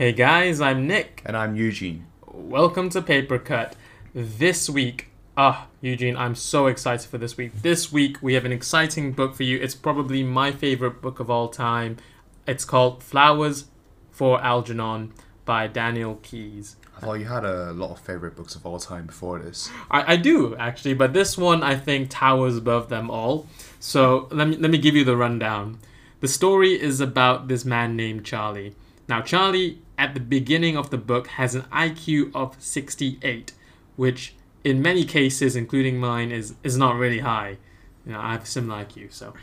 Hey guys, I'm Nick. And I'm Eugene. Welcome to Paper Cut. This week, ah, Eugene, I'm so excited for this week. This week we have an exciting book for you. It's probably my favorite book of all time. It's called Flowers for Algernon by Daniel Keyes. I thought you had a lot of favorite books of all time before this. I, I do actually, but this one I think towers above them all. So let me let me give you the rundown. The story is about this man named Charlie. Now Charlie at the beginning of the book has an IQ of 68, which in many cases, including mine, is is not really high. You know, I have a similar IQ, so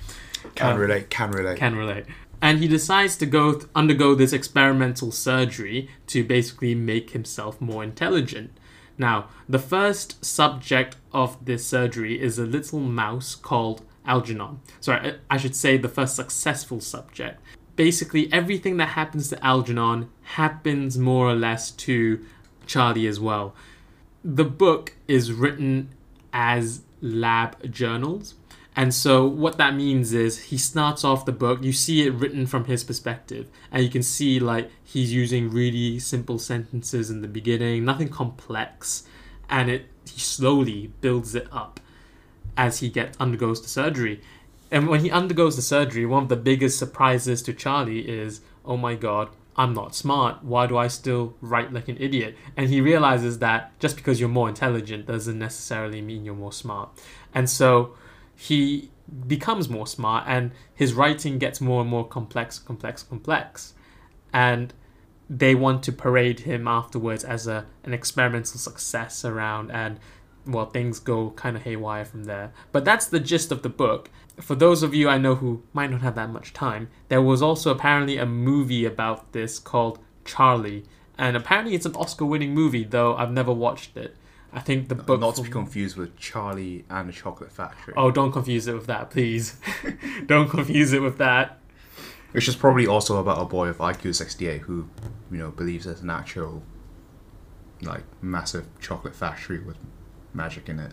Can Um, relate, can relate. can relate. And he decides to go th- undergo this experimental surgery to basically make himself more intelligent. Now, the first subject of this surgery is a little mouse called Algernon. Sorry, I- I should say the first successful subject. Basically, everything that happens to Algernon happens more or less to Charlie as well. The book is written as lab journals. And so what that means is he starts off the book, you see it written from his perspective, and you can see like he's using really simple sentences in the beginning, nothing complex, and it he slowly builds it up as he gets undergoes the surgery. And when he undergoes the surgery, one of the biggest surprises to Charlie is, "Oh my god, I'm not smart. Why do I still write like an idiot?" And he realizes that just because you're more intelligent doesn't necessarily mean you're more smart. And so he becomes more smart and his writing gets more and more complex, complex, complex. And they want to parade him afterwards as a an experimental success around and well things go kind of haywire from there but that's the gist of the book for those of you i know who might not have that much time there was also apparently a movie about this called charlie and apparently it's an oscar winning movie though i've never watched it i think the book Not to be confused with Charlie and the Chocolate Factory. oh don't confuse it with that please don't confuse it with that Which is probably also about a boy of IQ 68 who, you know, believes there's an actual, like, massive chocolate factory with magic in it.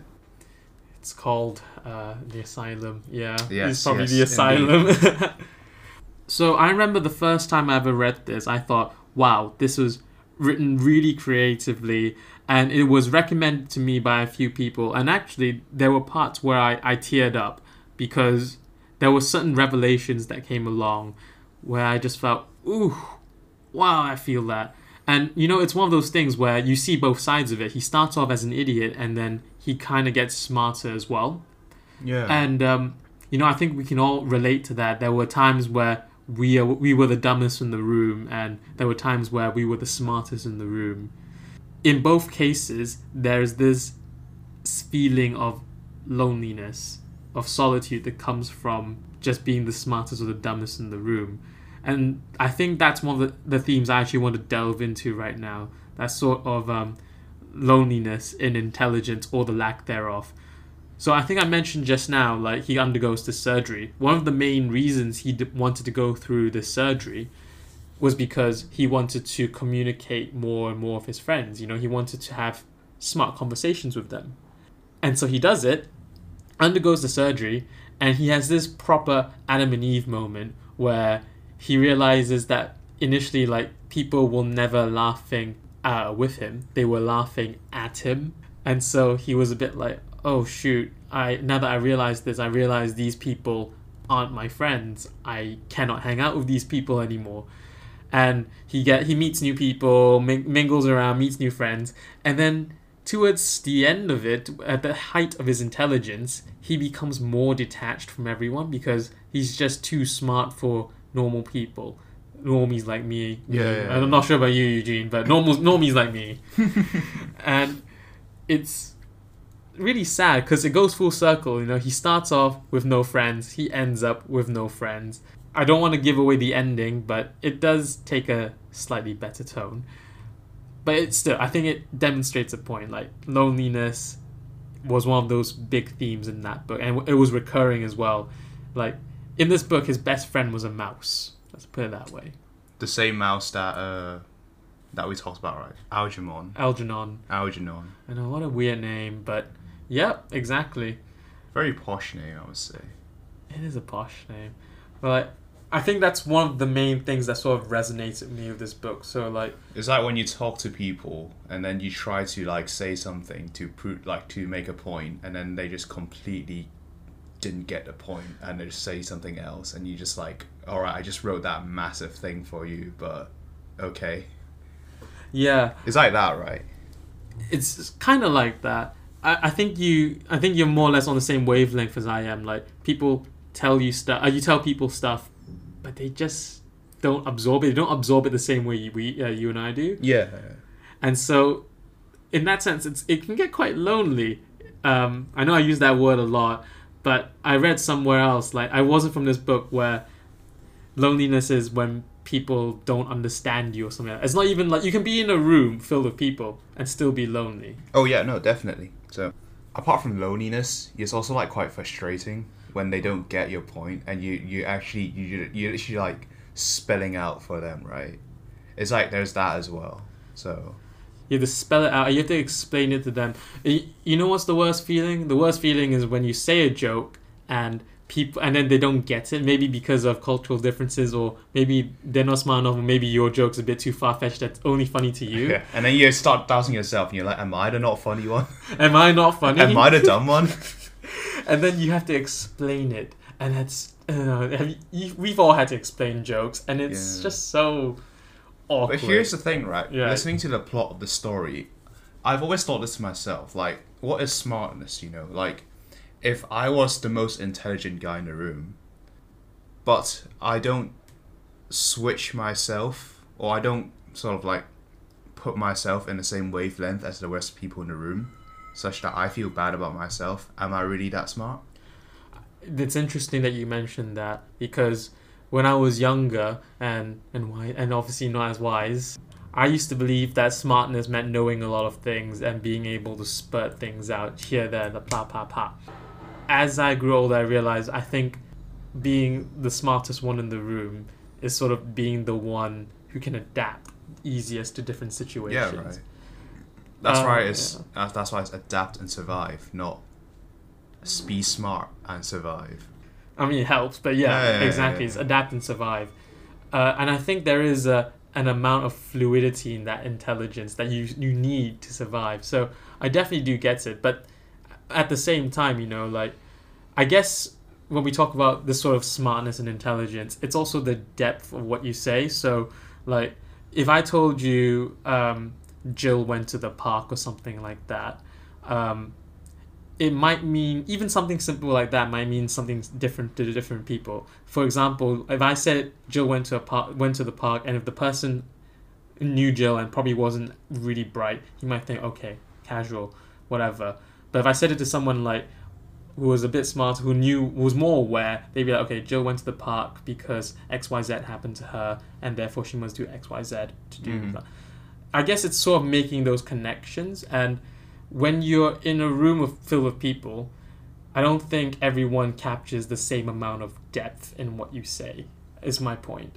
It's called uh, the asylum. Yeah, Yes, it's probably yes, the asylum. so I remember the first time I ever read this, I thought, "Wow, this was written really creatively," and it was recommended to me by a few people. And actually, there were parts where I, I teared up because there were certain revelations that came along where I just felt, "Ooh, wow, I feel that." And you know, it's one of those things where you see both sides of it. He starts off as an idiot, and then he kind of gets smarter as well. Yeah. And um, you know, I think we can all relate to that. There were times where we are, we were the dumbest in the room, and there were times where we were the smartest in the room. In both cases, there's this feeling of loneliness, of solitude that comes from just being the smartest or the dumbest in the room. And I think that's one of the, the themes I actually want to delve into right now. That sort of um, loneliness in intelligence or the lack thereof. So I think I mentioned just now, like he undergoes this surgery. One of the main reasons he d- wanted to go through this surgery was because he wanted to communicate more and more with his friends. You know, he wanted to have smart conversations with them. And so he does it, undergoes the surgery, and he has this proper Adam and Eve moment where he realizes that initially, like, people will never laughing uh, with him, they were laughing at him. And so he was a bit like, oh shoot, I now that I realize this, I realize these people aren't my friends. I cannot hang out with these people anymore. And he get he meets new people, ming- mingles around, meets new friends, and then towards the end of it, at the height of his intelligence, he becomes more detached from everyone because he's just too smart for normal people. Normies like me. Yeah, yeah, And I'm not sure about you, Eugene, but normal normies like me. and it's really sad because it goes full circle. You know, he starts off with no friends, he ends up with no friends. I don't want to give away the ending, but it does take a slightly better tone. But it's still, I think it demonstrates a point. Like loneliness was one of those big themes in that book, and it was recurring as well. Like in this book, his best friend was a mouse. Let's put it that way. the same mouse that uh, that we talked about, right? Algernon. Algernon. Algernon. I know what a weird name, but yep, exactly. Very posh name, I would say. It is a posh name. But like, I think that's one of the main things that sort of resonates with me with this book. So like, It's like when you talk to people and then you try to like say something to prove like to make a point and then they just completely didn't get the point and they just say something else and you just like all right I just wrote that massive thing for you but okay yeah, it's like that right it's kind of like that. I, I think you I think you're more or less on the same wavelength as I am. Like people tell you stuff, uh, you tell people stuff, but they just don't absorb it. They don't absorb it the same way we uh, you and I do. yeah And so, in that sense, it's it can get quite lonely. Um, I know I use that word a lot, but I read somewhere else like I wasn't from this book where loneliness is when people don't understand you or something. It's not even like you can be in a room filled with people and still be lonely. oh yeah no definitely so apart from loneliness it's also like quite frustrating when they don't get your point and you you actually you you actually like spelling out for them right it's like there's that as well so You have to spell it out. You have to explain it to them. You know what's the worst feeling? The worst feeling is when you say a joke and people, and then they don't get it. Maybe because of cultural differences, or maybe they're not smart enough, or maybe your joke's a bit too far fetched. That's only funny to you. Yeah. And then you start doubting yourself and you're like, Am I the not funny one? Am I not funny? Am I the dumb one? and then you have to explain it, and it's uh, you, we've all had to explain jokes, and it's Yeah. just so awkward. But here's the thing, right? Yeah. Listening to the plot of the story, I've always thought this to myself, like, what is smartness, you know? Like, if I was the most intelligent guy in the room, but I don't switch myself, or I don't sort of like put myself in the same wavelength as the rest of people in the room, such that I feel bad about myself, am I really that smart? it's interesting that you mentioned that because when I was younger and and wise, and obviously not as wise, I used to believe that smartness meant knowing a lot of things and being able to spurt things out here, there, the pa pa pa. As I grew older, I realized I think being the smartest one in the room is sort of being the one who can adapt easiest to different situations. Yeah, right. That's Um, why it's yeah. that's, why it's adapt and survive, not be smart and survive. I mean, it helps, but yeah, Yeah, yeah, exactly. yeah. It's adapt and survive. Uh, and I think there is a, an amount of fluidity in that intelligence that you you need to survive. So I definitely do get it, but at the same time, you know, like I guess when we talk about this sort of smartness and intelligence, it's also the depth of what you say. So, like, if I told you um, Jill went to the park or something like that, um, it might mean even something simple like that might mean something different to different people. For example, if I said Jill went to a park, went to the park, and if the person knew Jill and probably wasn't really bright, he might think, okay, casual, whatever. But if I said it to someone like who was a bit smarter, who knew, was more aware, they'd be like, okay, Jill went to the park because X Y Z happened to her, and therefore she must do X Y Z to do Mhm. that. I guess it's sort of making those connections, and when you're in a room of, filled with people, I don't think everyone captures the same amount of depth in what you say. Is my point,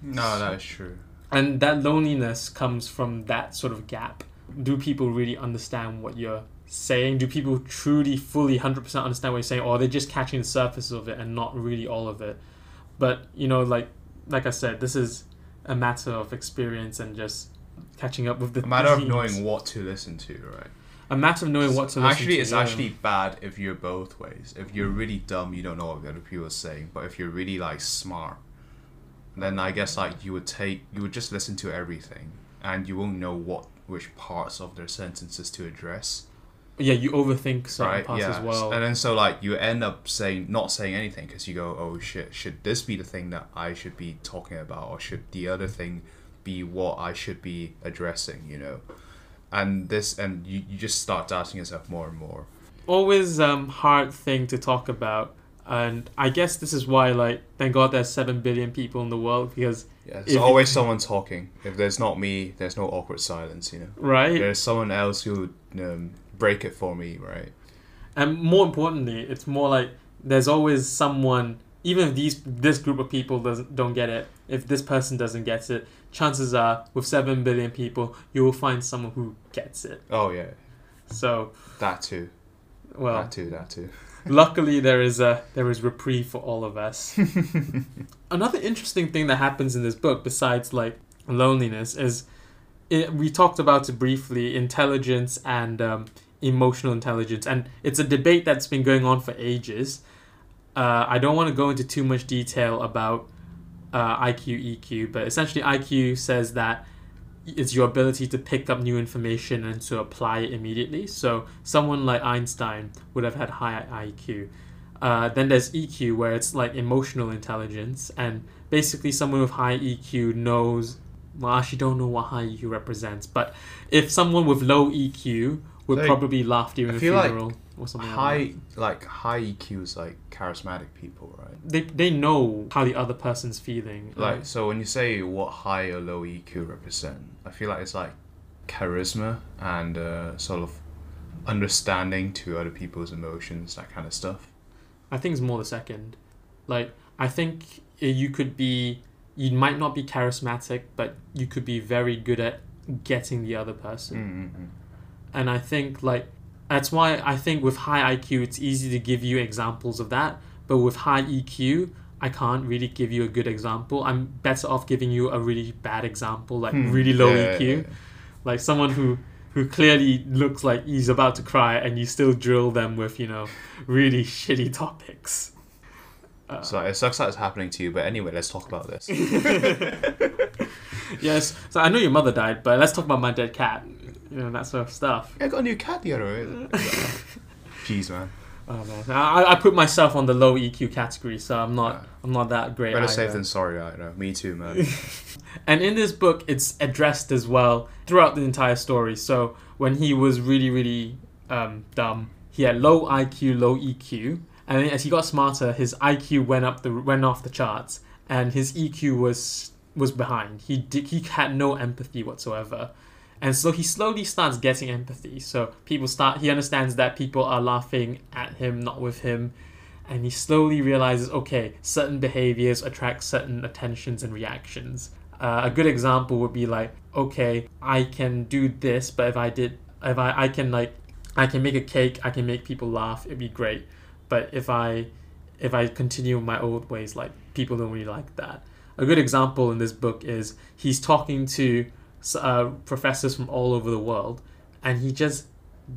No, that is true. and that loneliness comes from that sort of gap. Do people really understand what you're saying? Do people truly, fully, hundred percent understand what you're saying, or are they just catching the surface of it and not really all of it? But you know, like like I said, this is a matter of experience and just catching up with the A matter of knowing what to listen to, right? A matter of knowing what to listen actually, to, it's yeah. actually bad if you're both ways. If you're really dumb, you don't know what the other people are saying. But if you're really like smart, then I guess like you would take you would just listen to everything, and you won't know what which parts of their sentences to address. yeah, you overthink certain right? parts yeah. as well. And then so like you end up saying not saying anything because you go, oh shit, should this be the thing that I should be talking about, or should the other thing be what I should be addressing? You know, and this and you, you just start doubting yourself more and more. Always um hard thing to talk about, and I guess this is why like thank God there's seven billion people in the world because Yeah, there's always someone talking. If there's not me, there's no awkward silence. You know, right there's someone else who um, break it for me, right? and more importantly it's more like there's always someone even if these this group of people doesn't don't get it if this person doesn't get it chances are with 7 billion people you will find someone who gets it Oh yeah, so that too. well that too. That too. luckily there is a there is reprieve for all of us. Another interesting thing that happens in this book, besides like loneliness, is it, we talked about it briefly intelligence and um, emotional intelligence, and it's a debate that's been going on for ages. Uh, I don't want to go into too much detail about uh, IQ, EQ, but essentially, IQ says that it's your ability to pick up new information and to apply it immediately. So, someone like Einstein would have had high IQ. Uh, then there's EQ, where it's like emotional intelligence, and basically, someone with high EQ knows. Well, I actually don't know what high EQ represents, but if someone with low EQ would Like, probably laugh during I a feel like funeral or something like that. high like high EQ is like charismatic people, right? They, they know how the other person's feeling. Like so when you say what high or low EQ represent, I feel like it's like charisma and uh, sort of understanding to other people's emotions, that kind of stuff. I think it's more the second. Like I think you could be you might not be charismatic, but you could be very good at getting the other person. Mm-hmm. And I think like that's why I think with high IQ it's easy to give you examples of that, but with high EQ I can't really give you a good example. I'm better off giving you a really bad example, like really low EQ, like someone who who clearly looks like he's about to cry, and you still drill them with you know really shitty topics. Uh, So it sucks that it's happening to you, but anyway, let's talk about this. yes, so I know your mother died, but let's talk about my dead cat. You know that sort of stuff. I got a new cat the other way. Jeez, man. Oh man, I, I put myself on the low EQ category, so I'm not Yeah. I'm not that great. Better either. safe than sorry, I know. Me too, man. And in this book, it's addressed as well throughout the entire story. So when he was really, really um, dumb, he had low IQ, low EQ, and as he got smarter, his IQ went up the went off the charts, and his EQ was was behind. He did, he had no empathy whatsoever. And so he slowly starts getting empathy. So people start he understands that people are laughing at him, not with him. And he slowly realizes, okay, certain behaviors attract certain attentions and reactions. Uh, a good example would be like, okay, I can do this, but if I did, if I, I can like, I can make a cake, I can make people laugh, it'd be great. But if I, if I continue my old ways, like people don't really like that. A good example in this book is he's talking to uh, professors from all over the world, and he just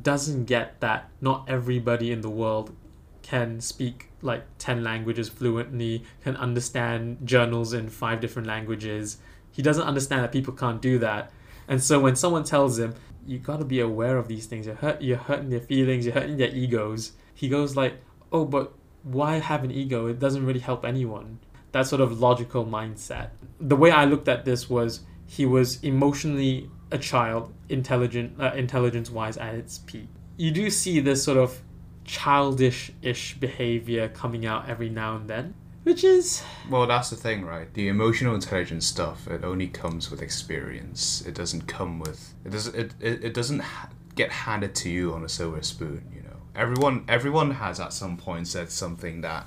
doesn't get that not everybody in the world can speak like 10 languages fluently, can understand journals in five different languages. He doesn't understand that people can't do that. And so when someone tells him, you got to be aware of these things, you're, hurt, you're hurting their feelings, you're hurting their egos, he goes like, oh, but why have an ego? It doesn't really help anyone. That sort of logical mindset. The way I looked at this was he was emotionally a child, intelligent, uh, intelligence-wise at its peak. You do see this sort of childish-ish behavior coming out every now and then, which is Well, that's the thing, right? The emotional intelligence stuff it only comes with experience. It doesn't come with it doesn't it, it, it doesn't ha- get handed to you on a silver spoon. You know, everyone everyone has at some point said something that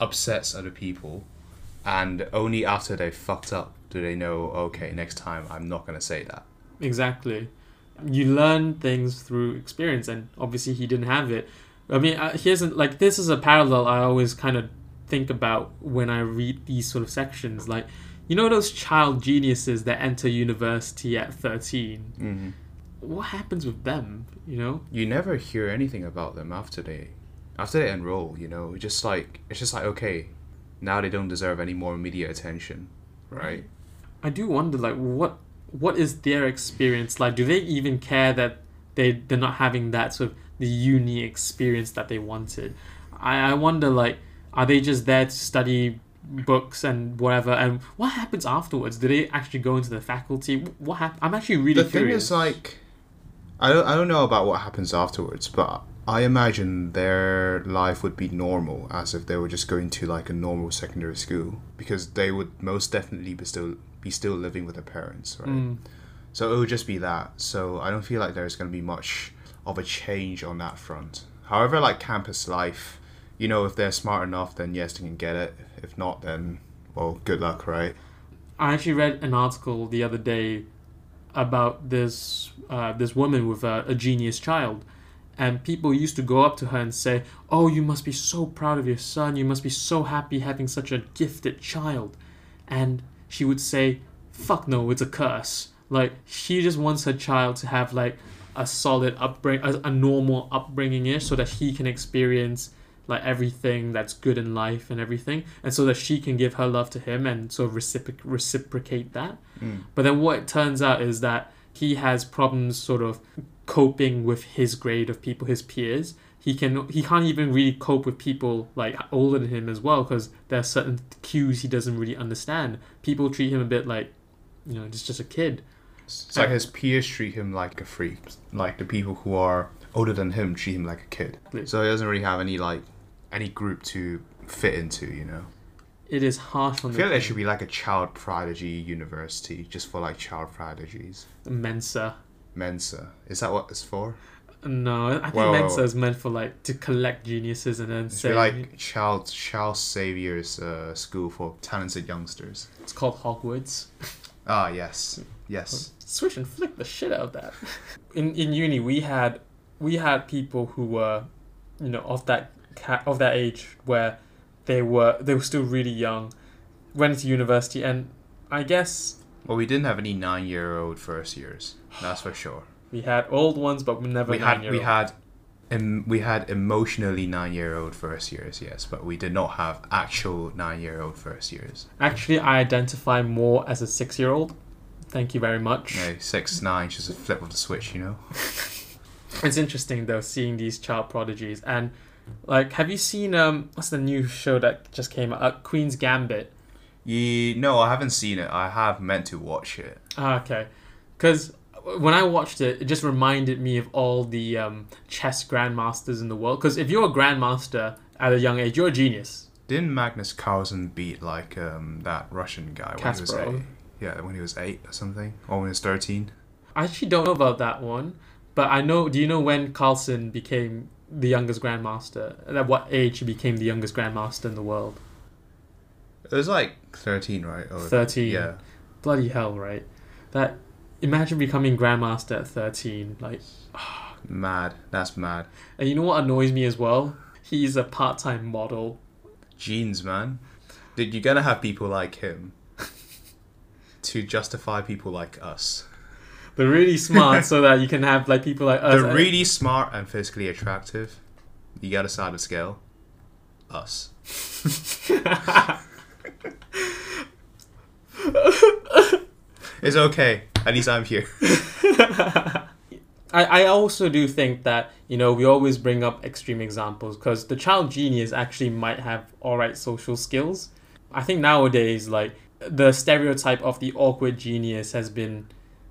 upsets other people, and only after they fucked up do they know. Okay, next time I'm not gonna say that. Exactly. You learn things through experience, and obviously he didn't have it. I mean, uh, here's a, like this is a parallel I always kind of think about when I read these sort of sections. Like, you know, those child geniuses that enter university at 13 Mm-hmm. What happens with them? You know, You never hear anything about them after they after they enroll. You know, just like it's just like okay, now they don't deserve any more media attention, right? I do wonder, like, what what is their experience like? Do they even care that they they're not having that sort of the uni experience that they wanted? I I wonder, like, are they just there to study books and whatever? And what happens afterwards? Do they actually go into the faculty? What hap- I'm actually really curious. the thing is like I don't, I don't know about what happens afterwards but i imagine their life would be normal as if they were just going to like a normal secondary school because they would most definitely be still be still living with their parents right? Mm, so it would just be that. So i don't feel like there's going to be much of a change on that front. However like campus life you know if they're smart enough then yes they can get it. If not then well good luck right? I actually read an article the other day about this uh, this woman with a, a genius child, and people used to go up to her and say, "Oh, you must be so proud of your son. You must be so happy having such a gifted child." And she would say, "Fuck no, it's a curse." Like she just wants her child to have like a solid upbringing, a, a normal upbringing ish, so that he can experience like everything that's good in life and everything, and so that she can give her love to him and sort of reciproc- reciprocate that. Mm. But then what it turns out is that he has problems sort of coping with his grade of people, his peers. He can he can't even really cope with people like older than him as well because there are certain cues he doesn't really understand. People treat him a bit like, you know, just just a kid. It's like his peers treat him like a freak. Like the people who are older than him treat him like a kid. So he doesn't really have any like any group to fit into, you know. It is harsh on I feel like there should be like a child prodigy university just for like child prodigies. Mensa. Mensa. Is that what it's for? No, I think Well- Mensa is meant for like to collect geniuses and then say like child child saviors uh, school for talented youngsters. it's called Hogwarts. Ah yes. Yes. switch and flick the shit out of that. In in uni, we had we had people who were, you know, of that ca- of that age where they were they were still really young, went to university, and I guess Well we didn't have any nine year old first years. That's for sure. We had old ones, but we never we had we had em, we had emotionally nine year old first years, yes, but we did not have actual nine year old first years. Actually, I identify more as a six year old. Thank you very much. No, six nine, just a flip of the switch, you know. It's interesting though seeing these child prodigies and. Like, have you seen um what's the new show that just came out? Uh, Queen's Gambit. Ye no, I haven't seen it. I have meant to watch it. Ah, okay. Because when I watched it, it just reminded me of all the um, chess grandmasters in the world. Because if you're a grandmaster at a young age, you're a genius. Didn't Magnus Carlsen beat like um that Russian guy when he was eight? Yeah, when he was eight or something, or when he was thirteen. I actually don't know about that one, but I know. Do you know when Carlsen became the youngest grandmaster? At what age he became the youngest grandmaster in the world? It was like thirteen, right? Or, 13. Yeah. Bloody hell, right? That imagine becoming grandmaster at thirteen, like. Mad. That's mad. And you know what annoys me as well? He's a part-time model. jeans man. Dude, you're gonna have people like him to justify people like us. They're really smart, so that you can have like people like us. They're really smart and physically attractive. You gotta side the scale. Us. it's okay. At least I'm here. I, I also do think that you know we always bring up extreme examples because the child genius actually might have all right social skills. I think nowadays like the stereotype of the awkward genius has been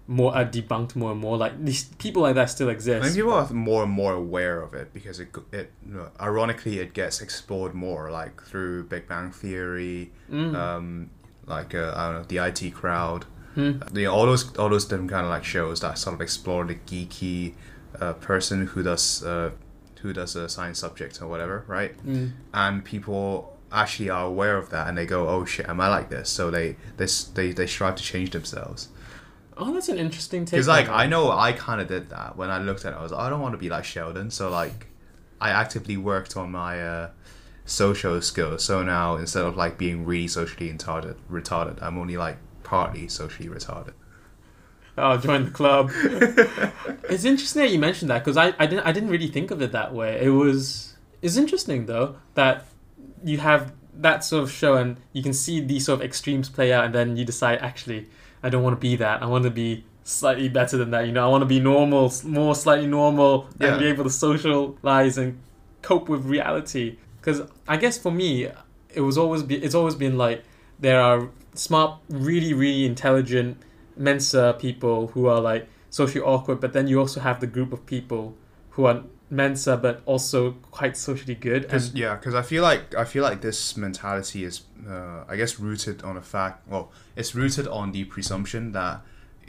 more uh, debunked more and more. Like these people like that still I exist. people are more and more aware of it because it, it you know, ironically it gets explored more like through Big Bang Theory, Mm. um, like uh, I don't know the IT crowd, Hmm. the all those all those different kind of like shows that sort of explore the geeky uh, person who does uh, who does a science subject or whatever, right? Mm. And people actually are aware of that and they go, oh shit, am I like this? So they they they, they strive to change themselves. Oh, that's an interesting take. Because like I know I kind of did that when I looked at it. I was like, I don't want to be like Sheldon. So like, I actively worked on my uh, social skills. So now instead of like being really socially retarded, retarded, I'm only like partly socially retarded. Oh, join the club. it's interesting that you mentioned that because I, I didn't I didn't really think of it that way. It was it's interesting though that you have that sort of show and you can see these sort of extremes play out and then you decide actually I don't want to be that. I want to be slightly better than that. You know, I want to be normal, more slightly normal, Yeah. and be able to socialize and cope with reality. Because I guess for me, it was always be it's always been like there are smart, really really intelligent Mensa people who are like socially awkward, but then you also have the group of people who are Mensa but also quite socially good. Cause, And yeah, because I feel like I feel like this mentality is, uh, I guess, rooted on a fact. Well, it's rooted on the presumption that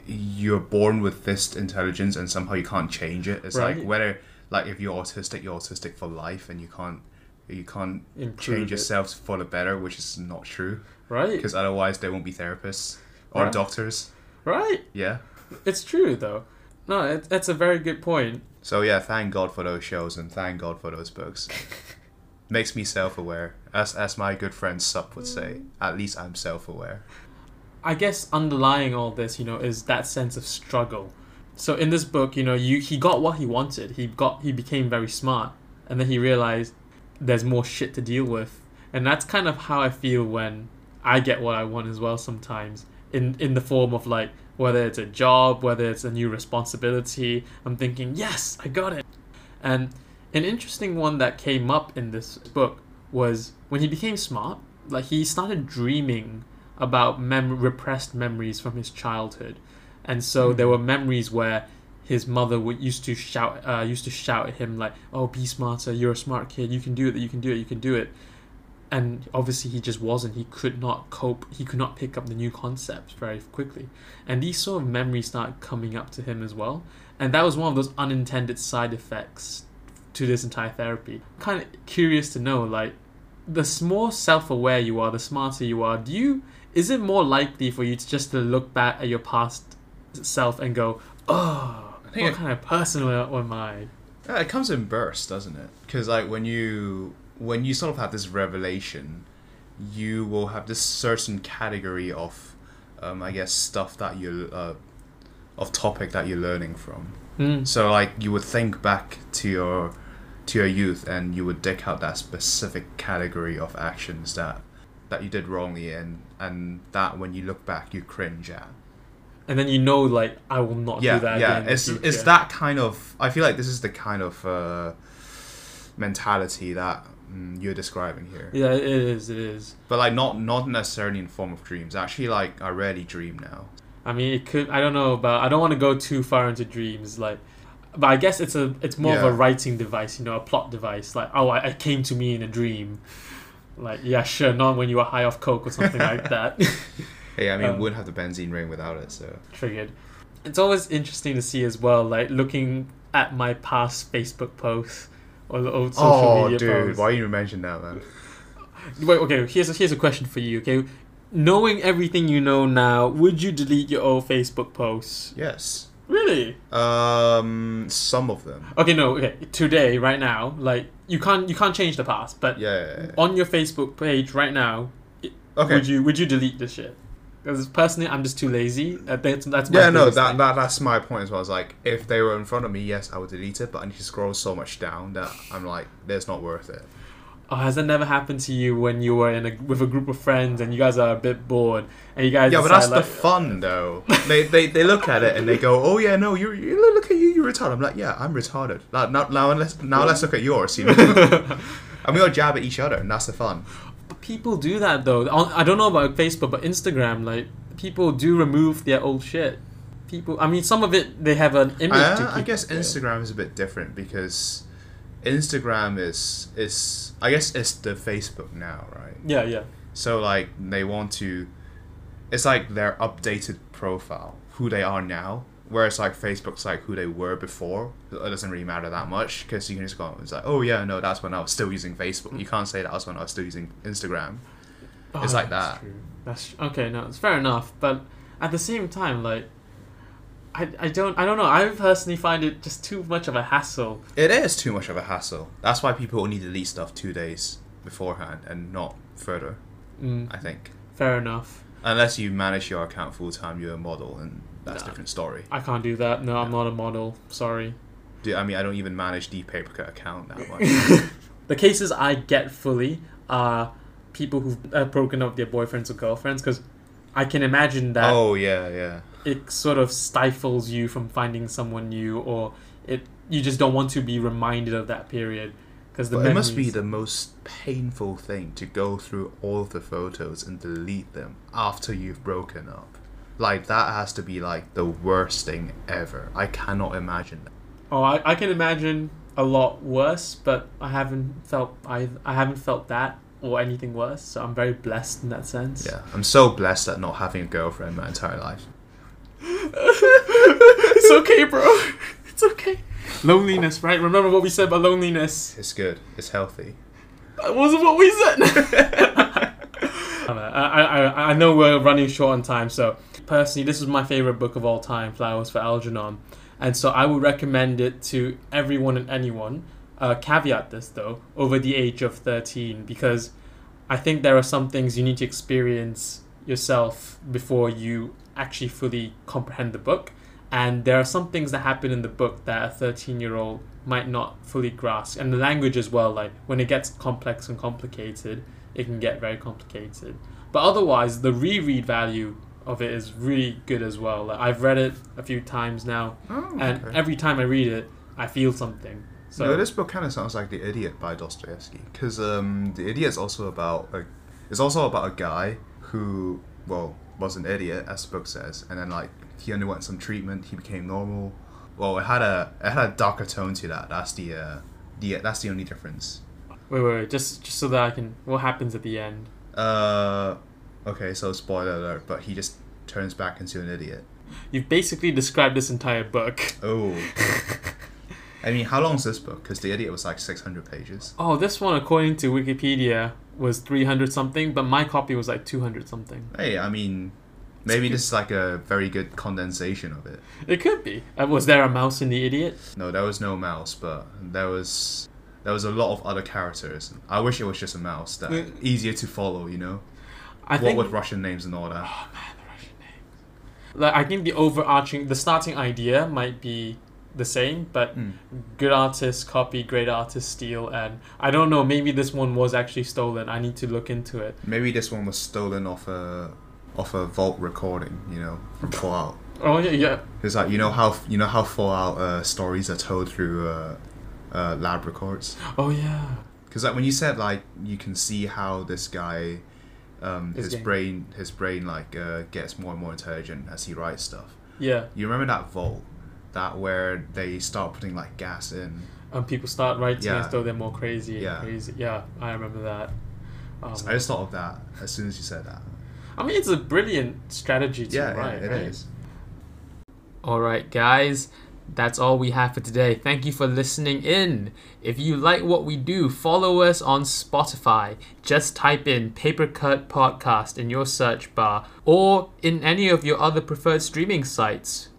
you're born with this intelligence and somehow you can't change it. It's Right. like whether, like, if you're autistic, you're autistic for life, and you can't, you can't improve change it, yourself for the better, which is not true. Right? Because otherwise, there won't be therapists or Right. doctors. Right. Yeah. It's true though. No, it, that's a very good point. So yeah, thank God for those shows and thank God for those books. Makes me self-aware, as as my good friend Sup would say. Mm. At least I'm self-aware. I guess underlying all this, you know, is that sense of struggle. So in this book, you know, you he got what he wanted. He got he became very smart, and then he realized there's more shit to deal with, and that's kind of how I feel when I get what I want as well. Sometimes in in the form of like whether it's a job, whether it's a new responsibility, I'm thinking yes, I got it. And an interesting one that came up in this book was when he became smart. Like he started dreaming about mem- repressed memories from his childhood, and so there were memories where his mother would used to shout uh, used to shout at him like, "Oh, be smarter! You're a smart kid. You can do it. You can do it. You can do it." And obviously, he just wasn't. He could not cope. He could not pick up the new concepts very quickly, and these sort of memories start coming up to him as well. And that was one of those unintended side effects to this entire therapy. Kind of curious to know, like, the more self-aware you are, the smarter you are. Do you is it more likely for you to just to look back at your past self and go, oh, what it- kind of person am am I? Uh, it comes in bursts, doesn't it? Because like when you when you sort of have this revelation, you will have this certain category of, um, I guess, stuff that you uh, of topic that you're learning from. Mm. So like you would think back to your to your youth and you would dig out that specific category of actions that that you did wrongly and and that when you look back you cringe at. And then you know, like, I will not yeah, do that yeah. again. It's it's that kind of. I feel like this is the kind of uh, mentality that you're describing here. Yeah, it is. It is. But like not not necessarily in form of dreams. Actually, like I rarely dream now. I mean, it could. I don't know but I don't want to go too far into dreams, like. But I guess it's a. It's more of a writing device, you know, a plot device. Like, oh, I, I came to me in a dream. Like, yeah, sure, not when you were high off coke or something like that. Hey, I mean, Um, wouldn't have the benzene ring without it. So Triggered. It's always interesting to see as well, like looking at my past Facebook posts or the old social oh, media dude, posts. why you mention that, man? Wait, okay. Here's a, here's a question for you. Okay, knowing everything you know now, would you delete your old Facebook posts? Yes. Really? Um, some of them. Okay, no. Okay, today, right now, like you can't you can't change the past, but Yeah. yeah, yeah. on your Facebook page right now, Okay. would you would you delete this shit? Because personally, I'm just too lazy. Uh, That's that's my Yeah, no, that, thing. that that's my point as well. It's like if they were in front of me, yes, I would delete it, but I need to scroll so much down that I'm like, it's not worth it. Oh, has that never happened to you when you were in a with a group of friends and you guys are a bit bored and you guys Yeah, but that's the fun though. they, they they look at it and they go, "Oh yeah, no, you you look at you, you're retarded." I'm like, "Yeah, I'm retarded." Now now, now let's now let's look at yours. You know, and we all jab at each other, and that's the fun. People do that though. I don't know about Facebook, but Instagram, like people do remove their old shit. People, I mean, some of it they have an image. to Uh, I guess there. Instagram is a bit different because Instagram is is I guess it's the Facebook now, right? Yeah, yeah. So like they want to, it's like their updated profile, who they are now. Whereas like Facebook's like who they were before. It doesn't really matter that much because you can just go. It's like oh yeah no that's when I was still using Facebook. You can't say that was when I was still using Instagram. It's like that's that. True. That's okay. No, it's fair enough. But at the same time, like, I, I don't I don't know. I personally find it just too much of a hassle. It is too much of a hassle. That's why people only delete stuff two days beforehand and not further. Mm, I think fair enough. unless you manage your account full time, you're a model, and that's a different story. I can't do that. No, I'm not a model. Sorry. Dude, I mean, I don't even manage the Papercut account that much. The cases I get fully are people who've uh, broken up their boyfriends or girlfriends because I can imagine that oh yeah, yeah. it sort of stifles you from finding someone new or it you just don't want to be reminded of that period because the But it must be the most painful thing to go through all of the photos and delete them after you've broken up. Like that has to be like the worst thing ever. I cannot imagine that. Oh, I, I can imagine a lot worse, but I haven't felt I I haven't felt that or anything worse. So I'm very blessed in that sense. Yeah, I'm so blessed at not having a girlfriend my entire life. it's okay, bro. It's okay. Loneliness, right? Remember what we said about loneliness. It's good. It's healthy. That wasn't what we said. I, I, know we're running short on time, so personally, this is my favorite book of all time, Flowers for Algernon. and so I would recommend it to everyone and anyone. Uh, caveat this though, over the age of 13, because I think there are some things you need to experience yourself before you actually fully comprehend the book. And there are some things that happen in the book that a 13 year old might not fully grasp. And the language as well, like when it gets complex and complicated, it can get very complicated. But otherwise, the reread value of it is really good as well. Like, I've read it a few times now, Oh, and okay. every time I read it, I feel something. So no, this book kind of sounds like The Idiot by Dostoevsky, because um, The Idiot's also about a, it's also about a guy who, well, was an idiot, as the book says, and then like he underwent some treatment, he became normal. Well, it had a it had a darker tone to that. That's the uh, the that's the only difference. Wait, wait, wait, just just so that I can. What happens at the end? Uh, okay, so spoiler alert, but he just turns back into an idiot. You've basically described this entire book. Oh. I mean, how long is this book? Because The Idiot was like 600 pages. Oh, this one, according to Wikipedia, was 300 something, but my copy was like 200 something. Hey, I mean, maybe this is like a very good condensation of it. It could be. Uh, was there a mouse in the idiot? No, there was no mouse, but there was there was a lot of other characters. I wish it was just a mouse that Mm. easier to follow. You know, I what think. with Russian names and all that. Oh man, the Russian names. Like, I think the overarching, the starting idea might be the same, but Mm. good artists copy, great artists steal, and I don't know. Maybe this one was actually stolen. I need to look into it. Maybe this one was stolen off a off a vault recording. You know, from Fallout. Oh yeah, yeah. It's like you know how you know how Fallout uh, stories are told through uh, uh, lab records. Oh yeah. Because like when you said like you can see how this guy, um, Is his brain, his brain like uh, gets more and more intelligent as he writes stuff. Yeah. You remember that vault, that where they start putting like gas in. And people start writing Yeah. as though they're more crazy Yeah. crazy. Yeah, I remember that. Um, I just thought of that as soon as you said that. I mean, it's a brilliant strategy to Yeah, write, yeah, it right? is. All right, guys, that's all we have for today. Thank you for listening in. If you like what we do, follow us on Spotify. Just type in Paper Cut Podcast in your search bar or in any of your other preferred streaming sites.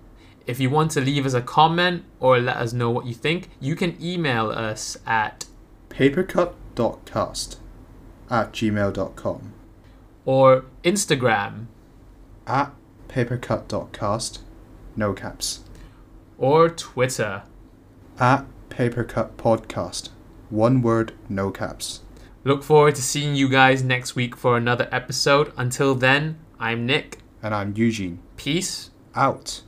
If you want to leave us a comment or let us know what you think, you can email us at papercut.cast at gmail.com or Instagram at papercut.cast no caps or Twitter. at papercut podcast one word no caps Look forward to seeing you guys next week for another episode. Until then, I'm Nick. and i'm eugene Peace out